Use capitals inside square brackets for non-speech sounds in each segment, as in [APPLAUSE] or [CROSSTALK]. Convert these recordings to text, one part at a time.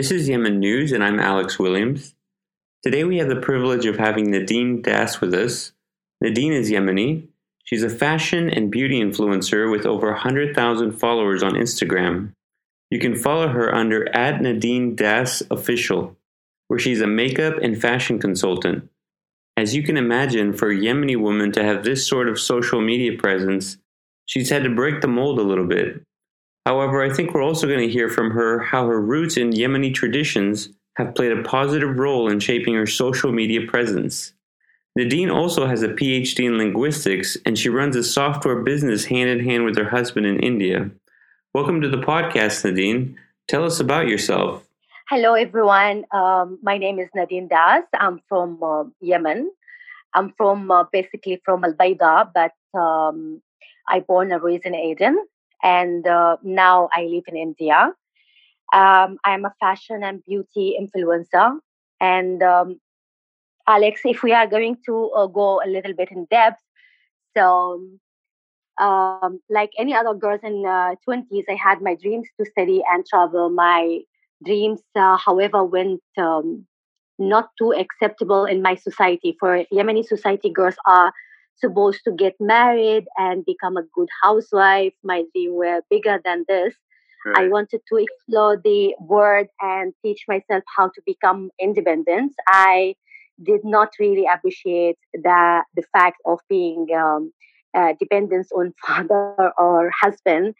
This is Yemen News, and I'm Alex Williams. Today we have the privilege of having Nadine Das with us. Nadine is Yemeni. She's a fashion and beauty influencer with over 100,000 followers on Instagram. You can follow her under at Nadine Das Official, where she's a makeup and fashion consultant. As you can imagine, for a Yemeni woman to have this sort of social media presence, she's had to break the mold a little bit. However, I think we're also going to hear from her how her roots in Yemeni traditions have played a positive role in shaping her social media presence. Nadine also has a PhD in linguistics and she runs a software business hand in hand with her husband in India. Welcome to the podcast, Nadine. Tell us about yourself. Hello, everyone. Um, my name is Nadine Das. I'm from uh, Yemen. I'm from uh, basically from Al Baida, but um, I born and raised in Aden and uh, now I live in India. Um, I'm a fashion and beauty influencer. And um, Alex, if we are going to uh, go a little bit in depth, so um, like any other girls in uh, 20s, I had my dreams to study and travel. My dreams, uh, however, went um, not too acceptable in my society. For Yemeni society, girls are supposed to get married and become a good housewife. My dream were bigger than this. Right. I wanted to explore the world and teach myself how to become independent. I did not really appreciate the the fact of being um, uh, dependence on [LAUGHS] father or husband.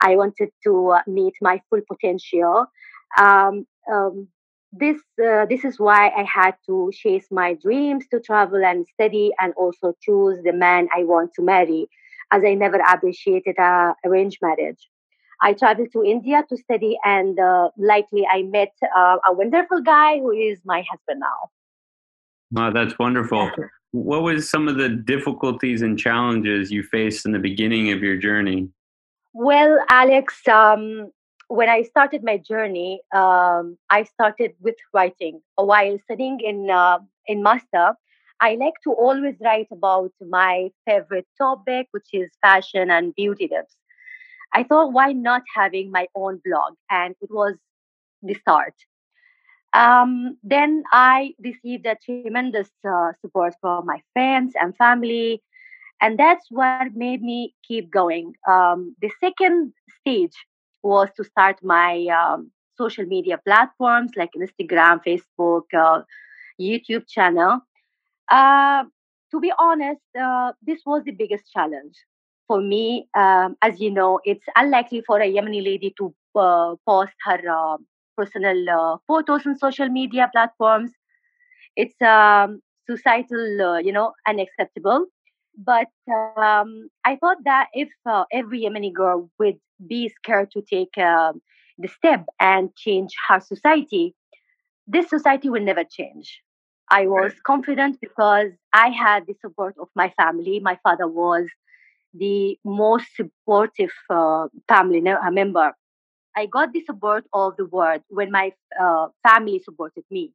I wanted to uh, meet my full potential. Um, um, this uh, this is why I had to chase my dreams to travel and study and also choose the man I want to marry, as I never appreciated a arranged marriage. I traveled to India to study, and uh, likely I met uh, a wonderful guy who is my husband now. Wow, that's wonderful. What was some of the difficulties and challenges you faced in the beginning of your journey? Well, Alex, um, when I started my journey, um, I started with writing. While studying in uh, in master, I like to always write about my favorite topic, which is fashion and beauty tips. I thought, why not having my own blog? And it was the start. Um, then I received a tremendous uh, support from my friends and family, and that's what made me keep going. Um, the second stage was to start my um, social media platforms like Instagram, Facebook, uh, YouTube channel. Uh, to be honest, uh, this was the biggest challenge for me. Um, as you know, it's unlikely for a Yemeni lady to uh, post her uh, personal uh, photos on social media platforms. It's um, societal, you know, unacceptable. But um, I thought that if uh, every Yemeni girl would be scared to take uh, the step and change her society, this society will never change. I was right. confident because I had the support of my family. My father was the most supportive uh, family uh, member. I got the support of the world when my uh, family supported me.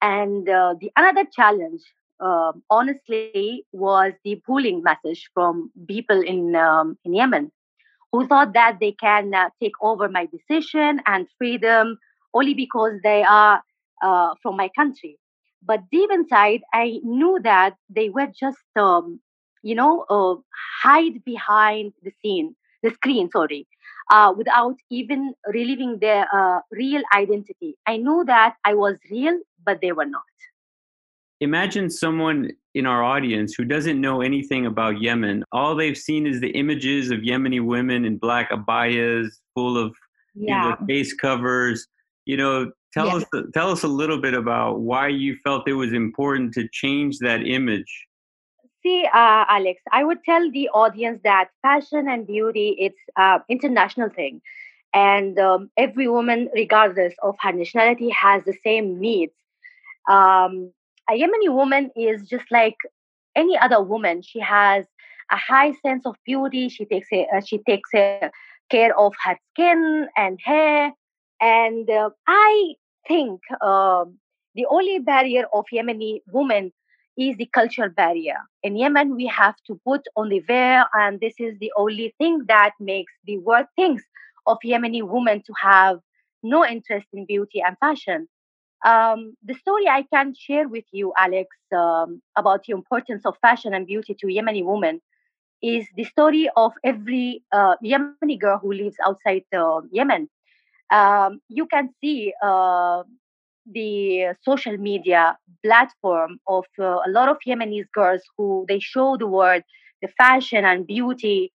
And uh, the another challenge um, honestly was the bullying message from people in um, in Yemen who thought that they can uh, take over my decision and freedom only because they are uh, from my country. But deep inside, I knew that they were just, um, you know, uh, hide behind the scene, the screen, sorry, uh, without even relieving their uh, real identity. I knew that I was real, but they were not imagine someone in our audience who doesn't know anything about Yemen. All they've seen is the images of Yemeni women in black abayas, full of yeah. you know, face covers. You know, tell yes. us tell us a little bit about why you felt it was important to change that image. See, uh, Alex, I would tell the audience that fashion and beauty it's uh, international thing, and um, every woman, regardless of her nationality, has the same needs. Um, a Yemeni woman is just like any other woman. She has a high sense of beauty. She takes a, uh, she takes a care of her skin and hair. And uh, I think um, the only barrier of Yemeni women is the cultural barrier. In Yemen, we have to put on the veil, and this is the only thing that makes the world thinks of Yemeni women to have no interest in beauty and fashion. Um, the story I can share with you, Alex, um, about the importance of fashion and beauty to Yemeni women is the story of every uh, Yemeni girl who lives outside uh, Yemen. Um, you can see uh, the social media platform of uh, a lot of Yemenis girls who they show the world the fashion and beauty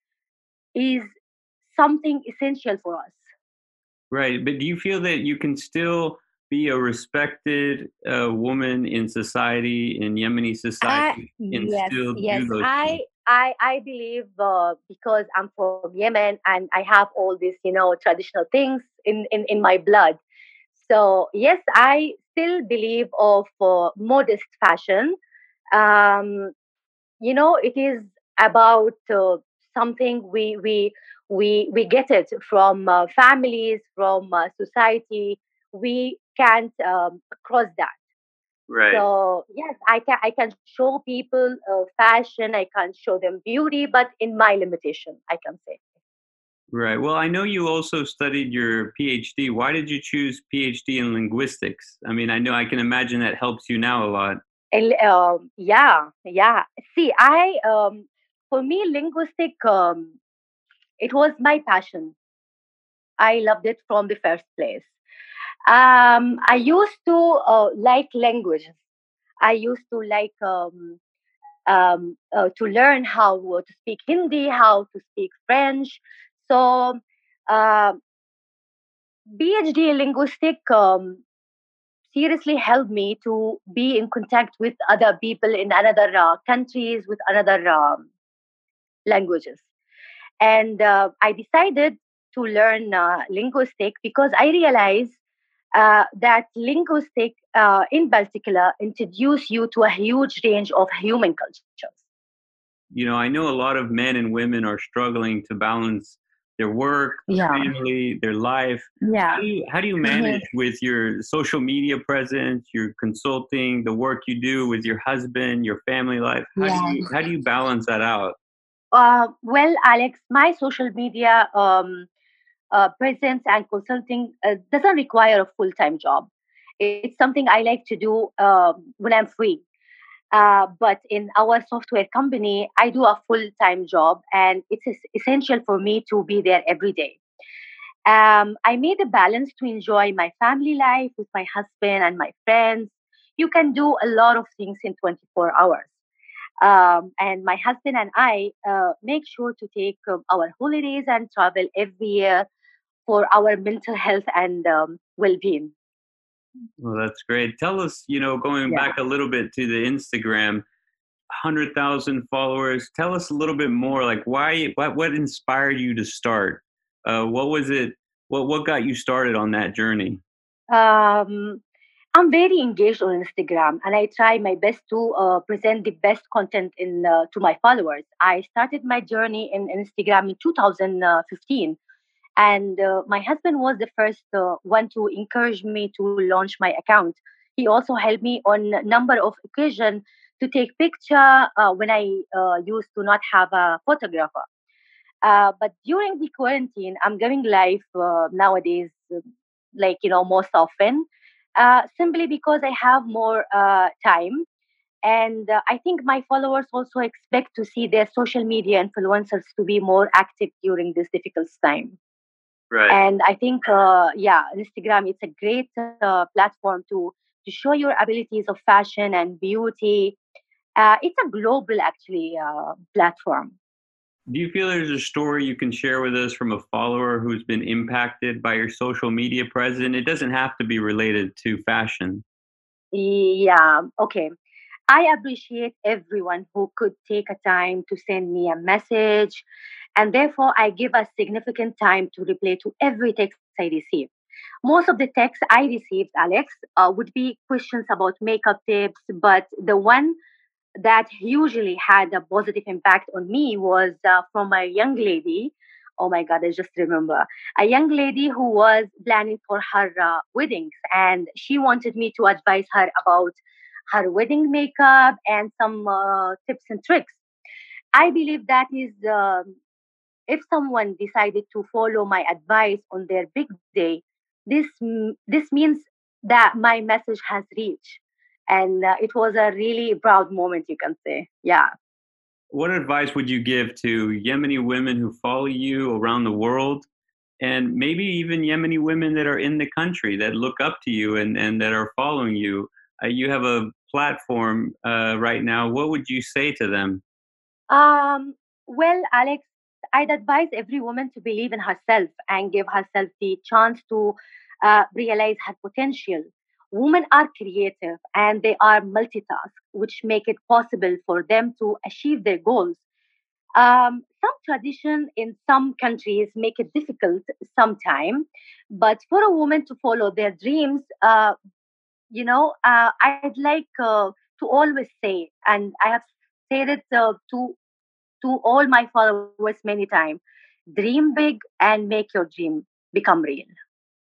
is something essential for us. Right, but do you feel that you can still be a respected uh, woman in society in Yemeni society and yes, still yes. do those I, things? I, I believe uh, because I'm from Yemen and I have all these, you know, traditional things in, in, in my blood. So yes, I still believe of uh, modest fashion. Um, you know, it is about uh, something we we we we get it from uh, families, from uh, society. We can't um, cross that. Right. So yes, I can I can show people uh, fashion. I can show them beauty, but in my limitation, I can say. Right. Well, I know you also studied your PhD. Why did you choose PhD in linguistics? I mean, I know I can imagine that helps you now a lot. Um, yeah, yeah. See, I um, for me, linguistic um, it was my passion. I loved it from the first place. Um, I used to uh, like languages. I used to like um, um, uh, to learn how to speak Hindi, how to speak French. So, uh, PhD in linguistic um, seriously helped me to be in contact with other people in other uh, countries with other um, languages. And uh, I decided to learn uh, linguistic because I realized uh, that linguistic uh, in particular introduce you to a huge range of human cultures. You know, I know a lot of men and women are struggling to balance their work, yeah. family, their life. Yeah. How do you, how do you manage mm-hmm. [LAUGHS] with your social media presence, your consulting, the work you do with your husband, your family life? How, yeah. do, you, how do you balance that out? Uh, well, Alex, my social media um, uh, presence and consulting uh, doesn't require a full time job. It's something I like to do um, when I'm free. Uh, but in our software company, I do a full time job, and it's essential for me to be there every day. Um, I made a balance to enjoy my family life with my husband and my friends. You can do a lot of things in 24 hours. Um, and my husband and I uh, make sure to take um, our holidays and travel every year for our mental health and um, well-being. Well, that's great. Tell us, you know, going yeah. back a little bit to the Instagram, hundred thousand followers. Tell us a little bit more, like why, what, what inspired you to start? Uh, what was it? What, what got you started on that journey? Um, I'm very engaged on Instagram, and I try my best to uh, present the best content in uh, to my followers. I started my journey in Instagram in 2015, and uh, my husband was the first uh, one to encourage me to launch my account. He also helped me on a number of occasions to take picture uh, when I uh, used to not have a photographer. but during the quarantine, I'm going live nowadays, like you know, most often uh, simply because I have more uh, time. And uh, I think my followers also expect to see their social media influencers to be more active during this difficult time. Right. And I think, uh, yeah, Instagram it's a great uh, platform to to show your abilities of fashion and beauty. it's a global, actually, platform. Do you feel there's a story you can share with us from a follower who's been impacted by your social media presence? It doesn't have to be related to fashion. Yeah, okay. I appreciate everyone who could take a time to send me a message, and therefore I give a significant time to reply to every text I receive. Most of the texts I received, Alex, uh, would be questions about makeup tips, but the one that usually had a positive impact on me was uh, from a young lady. Oh my God, I just remember a young lady who was planning for her uh, weddings, and she wanted me to advise her about her wedding makeup and some uh, tips and tricks. I believe that is um, if someone decided to follow my advice on their big day, this this means that my message has reached. And uh, it was a really proud moment you can say. Yeah. What advice would you give to yemeni women who follow you around the world and maybe even yemeni women that are in the country that look up to you and, and that are following you? Uh, you have a platform uh, right now what would you say to them um, well alex I'd advise every woman to believe in herself and give herself the chance to uh, realize her potential. Women are creative and they are multitask, which make it possible for them to achieve their goals. Um, some tradition in some countries make it difficult sometimes, but for a woman to follow their dreams, uh, you know, uh, I'd like uh, to always say, and I have said it uh, to to all my followers many times dream big and make your dream become real.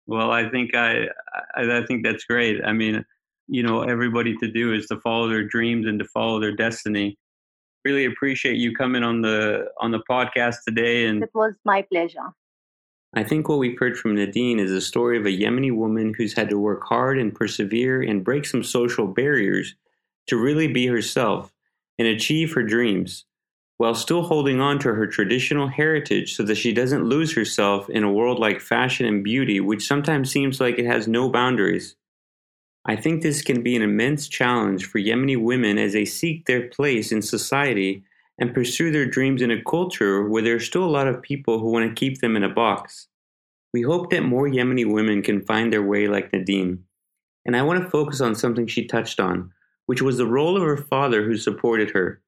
Well i think i i, I think that's great. I mean you know everybody to do is to follow their dreams and to follow their destiny. Really appreciate you coming on the on the podcast today and it was my pleasure I think what we've heard from Nadine is a story of a Yemeni woman who's had to work hard and persevere and break some social barriers to really be herself and achieve her dreams while still holding on to her traditional heritage so that she doesn't lose herself in a world like fashion and beauty, which sometimes seems like it has no boundaries. I think this can be an immense challenge for Yemeni women as they seek their place in society and pursue their dreams in a culture where there are still a lot of people who want to keep them in a box. We hope that more Yemeni women can find their way like Nadine. And I want to focus on something she touched on, which was the role of her father who supported her.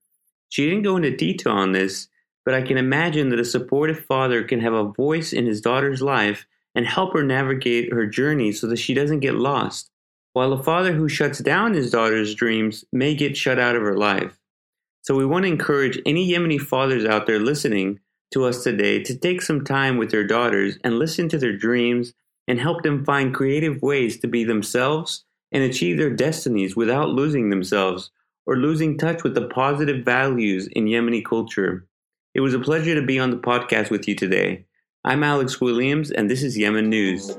She didn't go into detail on this, but I can imagine that a supportive father can have a voice in his daughter's life and help her navigate her journey so that she doesn't get lost, while a father who shuts down his daughter's dreams may get shut out of her life. So we want to encourage any Yemeni fathers out there listening to us today to take some time with their daughters and listen to their dreams and help them find creative ways to be themselves and achieve their destinies without losing themselves or losing touch with the positive values in Yemeni culture. It was a pleasure to be on the podcast with you today. I'm Alex Williams, and this is Yemen News.